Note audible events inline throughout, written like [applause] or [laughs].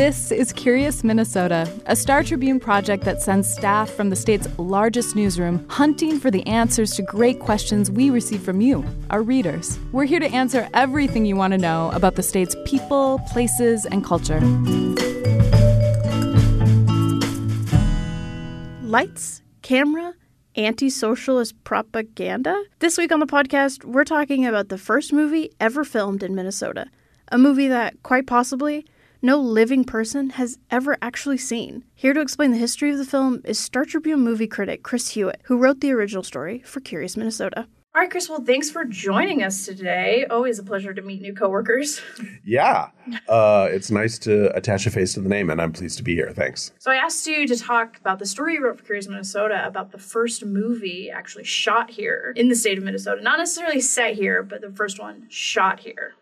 This is Curious Minnesota, a Star Tribune project that sends staff from the state's largest newsroom hunting for the answers to great questions we receive from you, our readers. We're here to answer everything you want to know about the state's people, places, and culture. Lights, camera, anti socialist propaganda? This week on the podcast, we're talking about the first movie ever filmed in Minnesota. A movie that, quite possibly, no living person has ever actually seen. Here to explain the history of the film is Star Tribune movie critic Chris Hewitt, who wrote the original story for Curious Minnesota. All right, Chris, well, thanks for joining us today. Always a pleasure to meet new coworkers. [laughs] Yeah, uh, it's nice to attach a face to the name, and I'm pleased to be here. Thanks. So, I asked you to talk about the story you wrote for Curious Minnesota about the first movie actually shot here in the state of Minnesota. Not necessarily set here, but the first one shot here.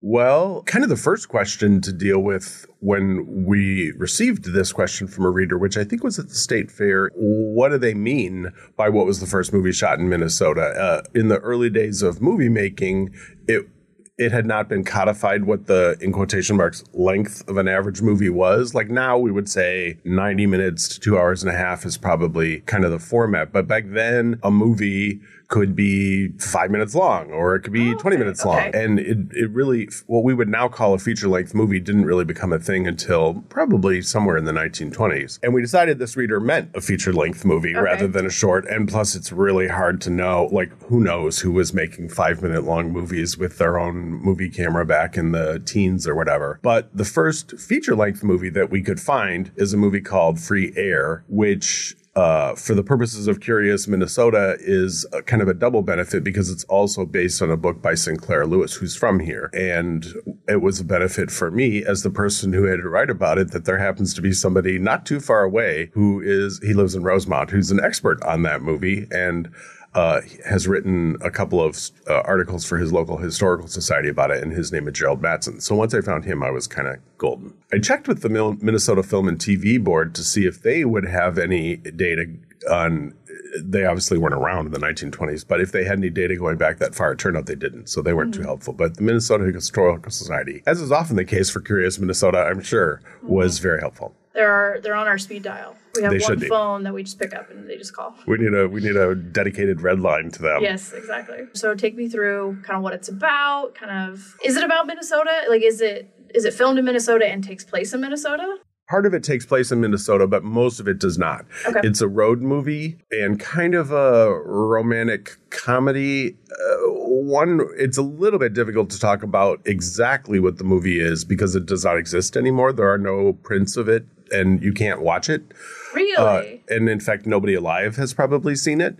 Well, kind of the first question to deal with when we received this question from a reader, which I think was at the state fair, what do they mean by what was the first movie shot in Minnesota? Uh, in the early days of movie making, it it had not been codified what the in quotation marks length of an average movie was. Like now we would say 90 minutes to two hours and a half is probably kind of the format. But back then a movie could be five minutes long or it could be oh, 20 okay, minutes long. Okay. And it, it really, what we would now call a feature length movie didn't really become a thing until probably somewhere in the 1920s. And we decided this reader meant a feature length movie okay. rather than a short. And plus, it's really hard to know, like, who knows who was making five minute long movies with their own movie camera back in the teens or whatever. But the first feature length movie that we could find is a movie called Free Air, which uh, for the purposes of Curious Minnesota is kind of a double benefit because it's also based on a book by Sinclair Lewis, who's from here. And it was a benefit for me as the person who had to write about it that there happens to be somebody not too far away who is, he lives in Rosemount, who's an expert on that movie. And uh, has written a couple of uh, articles for his local historical society about it, and his name is Gerald Mattson. So once I found him, I was kind of golden. I checked with the Minnesota Film and TV Board to see if they would have any data on. They obviously weren't around in the 1920s, but if they had any data going back that far, it turned out they didn't. So they weren't mm-hmm. too helpful. But the Minnesota Historical Society, as is often the case for Curious Minnesota, I'm sure, mm-hmm. was very helpful. They're they're on our speed dial. We have they one phone that we just pick up and they just call. We need a we need a dedicated red line to them. Yes, exactly. So take me through kind of what it's about. Kind of is it about Minnesota? Like is it is it filmed in Minnesota and takes place in Minnesota? Part of it takes place in Minnesota, but most of it does not. Okay. It's a road movie and kind of a romantic comedy. Uh, one, it's a little bit difficult to talk about exactly what the movie is because it does not exist anymore. There are no prints of it and you can't watch it. Really? Uh, and in fact, nobody alive has probably seen it.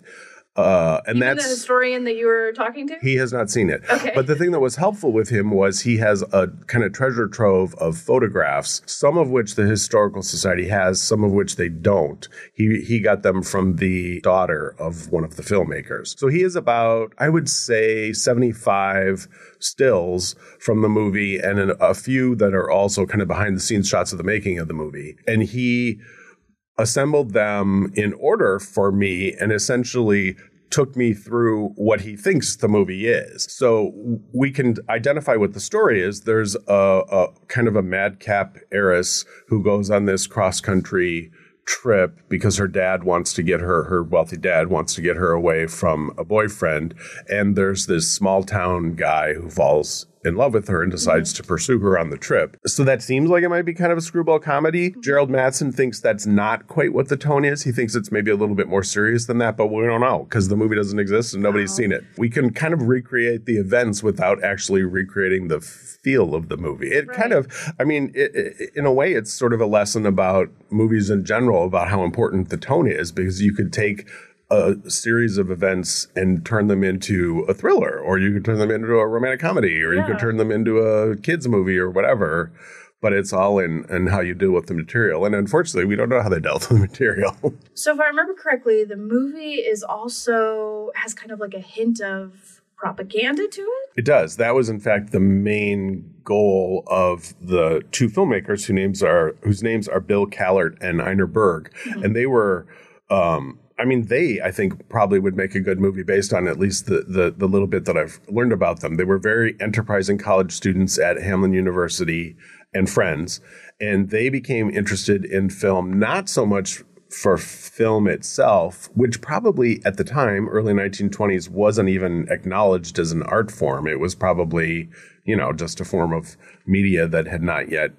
Uh, and Even that's the historian that you were talking to. He has not seen it. Okay. But the thing that was helpful with him was he has a kind of treasure trove of photographs, some of which the historical society has, some of which they don't. He he got them from the daughter of one of the filmmakers. So he is about, I would say, seventy five stills from the movie and a few that are also kind of behind the scenes shots of the making of the movie. And he assembled them in order for me and essentially took me through what he thinks the movie is. So we can identify what the story is. There's a, a kind of a madcap heiress who goes on this cross country trip because her dad wants to get her, her wealthy dad wants to get her away from a boyfriend. And there's this small town guy who falls in love with her and decides mm-hmm. to pursue her on the trip. So that seems like it might be kind of a screwball comedy. Mm-hmm. Gerald Mattson thinks that's not quite what the tone is. He thinks it's maybe a little bit more serious than that, but we don't know because the movie doesn't exist and nobody's wow. seen it. We can kind of recreate the events without actually recreating the feel of the movie. It right. kind of, I mean, it, it, in a way, it's sort of a lesson about movies in general about how important the tone is because you could take a series of events and turn them into a thriller, or you could turn them into a romantic comedy, or yeah. you could turn them into a kids movie or whatever. But it's all in, in how you deal with the material. And unfortunately, we don't know how they dealt with the material. [laughs] so, if I remember correctly, the movie is also has kind of like a hint of propaganda to it. It does. That was, in fact, the main goal of the two filmmakers whose names are whose names are Bill Kallert and Einar Berg, mm-hmm. and they were um, I mean, they, I think, probably would make a good movie based on at least the, the, the little bit that I've learned about them. They were very enterprising college students at Hamline University and friends, and they became interested in film not so much for film itself, which probably at the time, early 1920s, wasn't even acknowledged as an art form. It was probably, you know, just a form of media that had not yet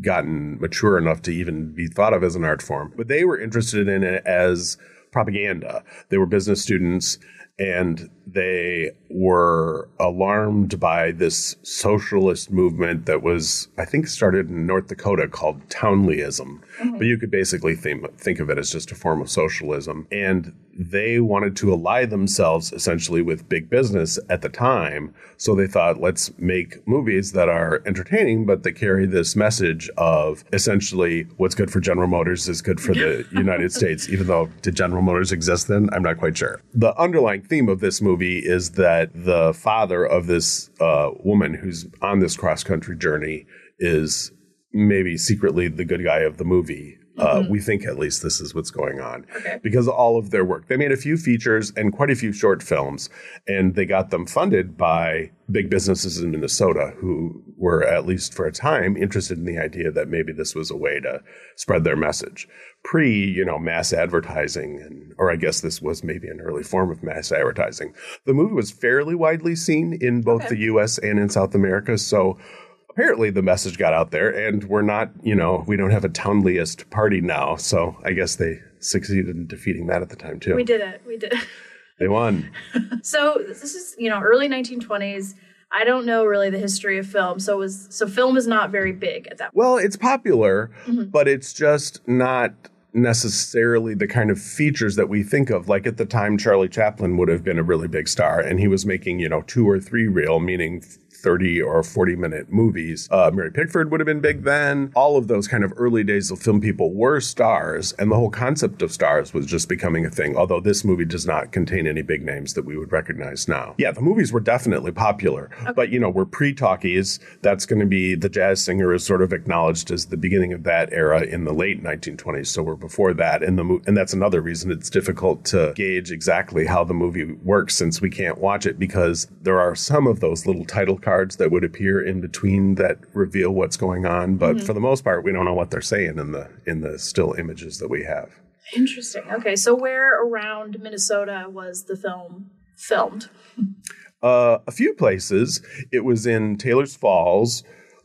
gotten mature enough to even be thought of as an art form. But they were interested in it as propaganda. They were business students and they were alarmed by this socialist movement that was, I think, started in North Dakota called Townleyism. Mm-hmm. But you could basically think, think of it as just a form of socialism. And they wanted to ally themselves essentially with big business at the time. So they thought, let's make movies that are entertaining, but that carry this message of essentially what's good for General Motors is good for the [laughs] United States, even though did General Motors exist then? I'm not quite sure. The underlying theme of this movie is that the father of this uh, woman who's on this cross country journey is maybe secretly the good guy of the movie. Uh, mm-hmm. we think at least this is what's going on okay. because all of their work. They made a few features and quite a few short films, and they got them funded by big businesses in Minnesota who were, at least for a time, interested in the idea that maybe this was a way to spread their message. Pre, you know, mass advertising, and or I guess this was maybe an early form of mass advertising. The movie was fairly widely seen in both okay. the U.S. and in South America, so apparently the message got out there, and we're not, you know, we don't have a Townleyist party now. So I guess they succeeded in defeating that at the time too. We did it. We did it. They won. [laughs] so this is, you know, early 1920s. I don't know really the history of film. So it was so film is not very big at that. Point. Well, it's popular, mm-hmm. but it's just not necessarily the kind of features that we think of. Like at the time, Charlie Chaplin would have been a really big star, and he was making, you know, two or three reel, meaning 30 or 40 minute movies. Uh, Mary Pickford would have been big then. All of those kind of early days of film people were stars, and the whole concept of stars was just becoming a thing, although this movie does not contain any big names that we would recognize now. Yeah, the movies were definitely popular, okay. but you know, we're pre talkies. That's going to be the jazz singer is sort of acknowledged as the beginning of that era in the late 1920s. So we're before that. And, the and that's another reason it's difficult to gauge exactly how the movie works since we can't watch it because there are some of those little title cards cards that would appear in between that reveal what's going on. But mm-hmm. for the most part, we don't know what they're saying in the in the still images that we have. Interesting. Okay, so where around Minnesota was the film filmed? Uh, a few places. It was in Taylors Falls,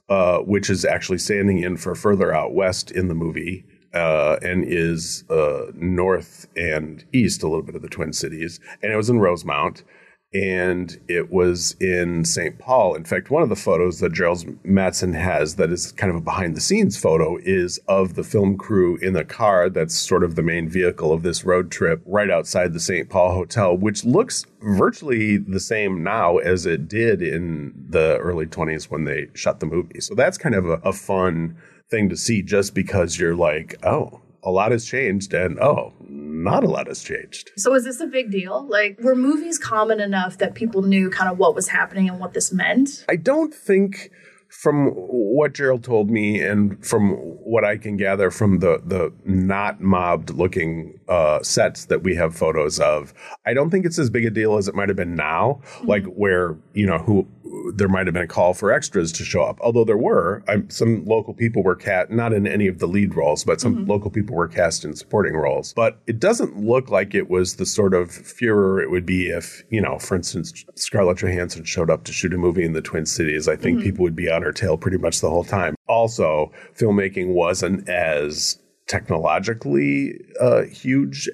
uh, which is actually standing in for further out west in the movie. Uh, and is uh, north and east a little bit of the Twin Cities. And it was in Rosemount and it was in St. Paul. In fact, one of the photos that Gerald Matson has that is kind of a behind the scenes photo is of the film crew in the car that's sort of the main vehicle of this road trip right outside the St. Paul Hotel, which looks virtually the same now as it did in the early 20s when they shot the movie. So that's kind of a, a fun thing to see just because you're like, oh, a lot has changed and oh not a lot has changed. So is this a big deal? Like were movies common enough that people knew kind of what was happening and what this meant? I don't think from what Gerald told me and from what I can gather from the the not mobbed looking uh, sets that we have photos of, I don't think it's as big a deal as it might have been now. Mm-hmm. Like where you know who there might have been a call for extras to show up. Although there were I, some local people were cast not in any of the lead roles, but some mm-hmm. local people were cast in supporting roles. But it doesn't look like it was the sort of furor it would be if you know, for instance, Scarlett Johansson showed up to shoot a movie in the Twin Cities. I think mm-hmm. people would be on her tail pretty much the whole time. Also, filmmaking wasn't as technologically uh, huge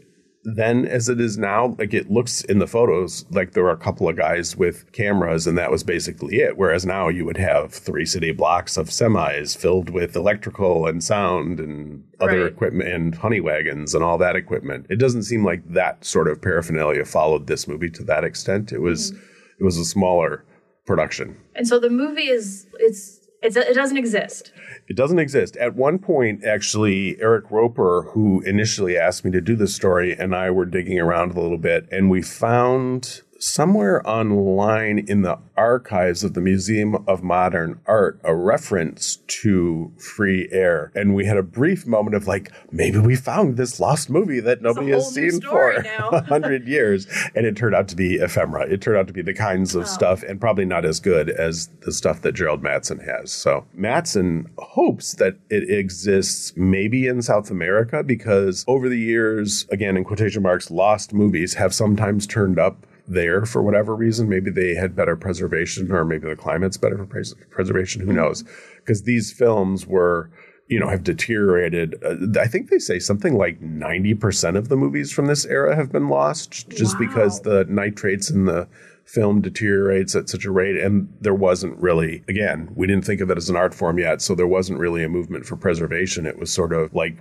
then as it is now. Like it looks in the photos like there were a couple of guys with cameras and that was basically it. Whereas now you would have three city blocks of semis filled with electrical and sound and other right. equipment and honey wagons and all that equipment. It doesn't seem like that sort of paraphernalia followed this movie to that extent. It was mm-hmm. it was a smaller production. And so the movie is it's it's, it doesn't exist. It doesn't exist. At one point, actually, Eric Roper, who initially asked me to do this story, and I were digging around a little bit, and we found somewhere online in the archives of the Museum of Modern Art a reference to Free Air. And we had a brief moment of like, maybe we found this lost movie that nobody has seen for [laughs] a hundred years. And it turned out to be ephemera. It turned out to be the kinds of oh. stuff and probably not as good as the stuff that Gerald Mattson has. So Mattson hopes that it exists maybe in South America because over the years, again, in quotation marks, lost movies have sometimes turned up there for whatever reason. Maybe they had better preservation, or maybe the climate's better for pres- preservation. Who knows? Because these films were, you know, have deteriorated. Uh, I think they say something like ninety percent of the movies from this era have been lost, just wow. because the nitrates in the film deteriorates at such a rate and there wasn't really again we didn't think of it as an art form yet so there wasn't really a movement for preservation it was sort of like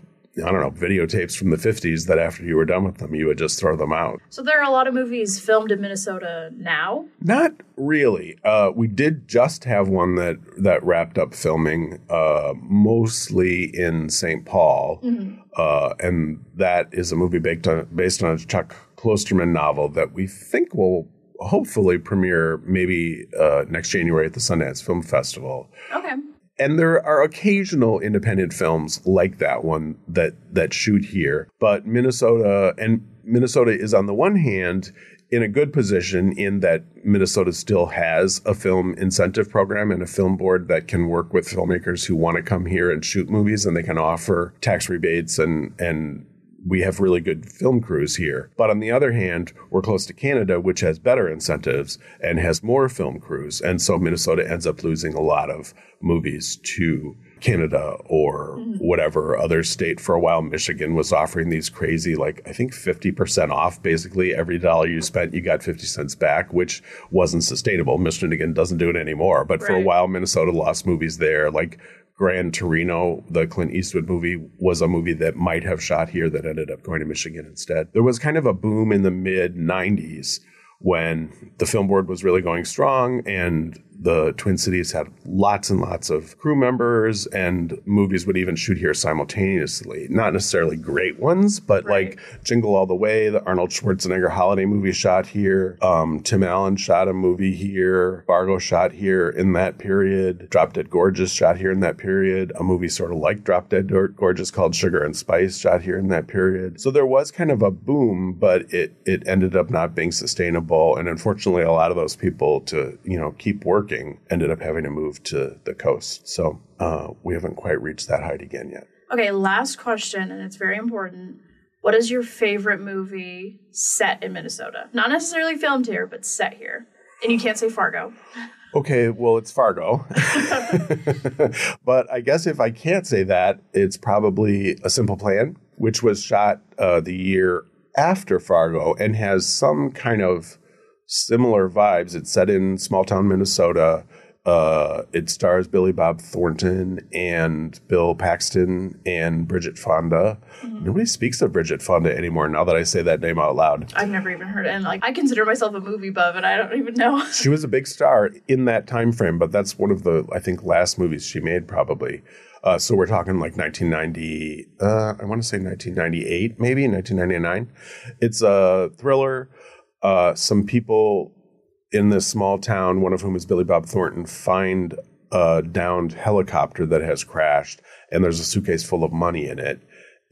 I don't know, videotapes from the 50s that after you were done with them, you would just throw them out. So there are a lot of movies filmed in Minnesota now? Not really. Uh, we did just have one that, that wrapped up filming, uh, mostly in St. Paul. Mm-hmm. Uh, and that is a movie based on, based on a Chuck Klosterman novel that we think will hopefully premiere maybe uh, next January at the Sundance Film Festival. Okay and there are occasional independent films like that one that that shoot here but minnesota and minnesota is on the one hand in a good position in that minnesota still has a film incentive program and a film board that can work with filmmakers who want to come here and shoot movies and they can offer tax rebates and and we have really good film crews here. But on the other hand, we're close to Canada, which has better incentives and has more film crews. And so Minnesota ends up losing a lot of movies to Canada or mm-hmm. whatever other state. For a while, Michigan was offering these crazy, like, I think 50% off basically every dollar you spent, you got 50 cents back, which wasn't sustainable. Michigan doesn't do it anymore. But right. for a while, Minnesota lost movies there. Like Gran Torino, the Clint Eastwood movie, was a movie that might have shot here that ended up going to Michigan instead. There was kind of a boom in the mid 90s when the film board was really going strong and the Twin Cities had lots and lots of crew members, and movies would even shoot here simultaneously. Not necessarily great ones, but right. like Jingle All the Way, the Arnold Schwarzenegger holiday movie shot here. Um, Tim Allen shot a movie here. Fargo shot here in that period. Drop Dead Gorgeous shot here in that period. A movie sort of like Drop Dead Gorgeous called Sugar and Spice shot here in that period. So there was kind of a boom, but it it ended up not being sustainable. And unfortunately, a lot of those people to you know keep working working ended up having to move to the coast. So uh, we haven't quite reached that height again yet. Okay, last question, and it's very important. What is your favorite movie set in Minnesota? Not necessarily filmed here, but set here. And you can't say Fargo. Okay, well, it's Fargo. [laughs] [laughs] but I guess if I can't say that, it's probably A Simple Plan, which was shot uh, the year after Fargo and has some kind of similar vibes. It's set in small town Minnesota. Uh, it stars Billy Bob Thornton and Bill Paxton and Bridget Fonda. Mm-hmm. Nobody speaks of Bridget Fonda anymore now that I say that name out loud. I've never even heard it. And like I consider myself a movie buff and I don't even know. [laughs] she was a big star in that time frame, but that's one of the I think last movies she made probably. Uh, so we're talking like 1990, uh, I want to say 1998, maybe 1999. It's a thriller uh, some people in this small town, one of whom is Billy Bob Thornton, find a downed helicopter that has crashed, and there's a suitcase full of money in it.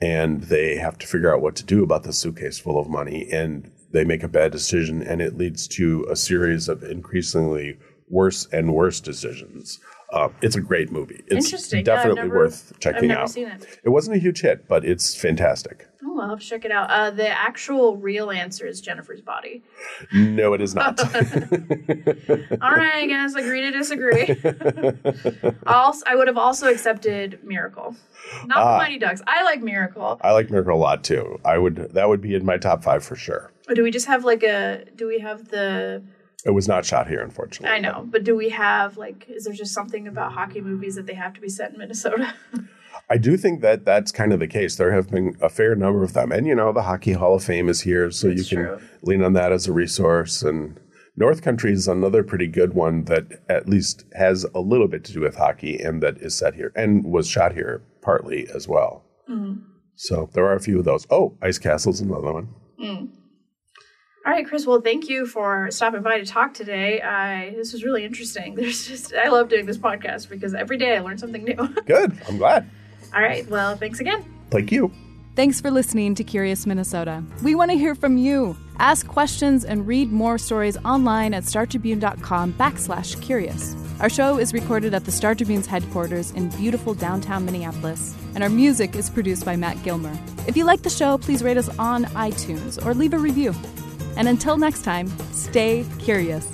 And they have to figure out what to do about the suitcase full of money. And they make a bad decision, and it leads to a series of increasingly worse and worse decisions. Uh, it's a great movie. It's Interesting. definitely yeah, never, worth checking out. It. it. wasn't a huge hit, but it's fantastic. Oh, I'll have to check it out. Uh, the actual real answer is Jennifer's body. No, it is not. [laughs] All right, I guess agree to disagree. [laughs] also, I would have also accepted Miracle. Not the Mighty Ducks. I like Miracle. I like Miracle a lot too. I would that would be in my top five for sure. do we just have like a? Do we have the? It was not shot here, unfortunately. I know, but do we have like? Is there just something about hockey movies that they have to be set in Minnesota? [laughs] I do think that that's kind of the case. There have been a fair number of them, and you know, the Hockey Hall of Fame is here, so that's you can true. lean on that as a resource. And North Country is another pretty good one that at least has a little bit to do with hockey, and that is set here and was shot here partly as well. Mm-hmm. So there are a few of those. Oh, Ice Castle's another one. Mm. All right, Chris. Well, thank you for stopping by to talk today. I this was really interesting. [laughs] There's just I love doing this podcast because every day I learn something new. [laughs] Good. I'm glad. All right. Well, thanks again. Thank you. Thanks for listening to Curious Minnesota. We want to hear from you. Ask questions and read more stories online at startribune.com backslash curious. Our show is recorded at the Star Tribune's headquarters in beautiful downtown Minneapolis, and our music is produced by Matt Gilmer. If you like the show, please rate us on iTunes or leave a review. And until next time, stay curious.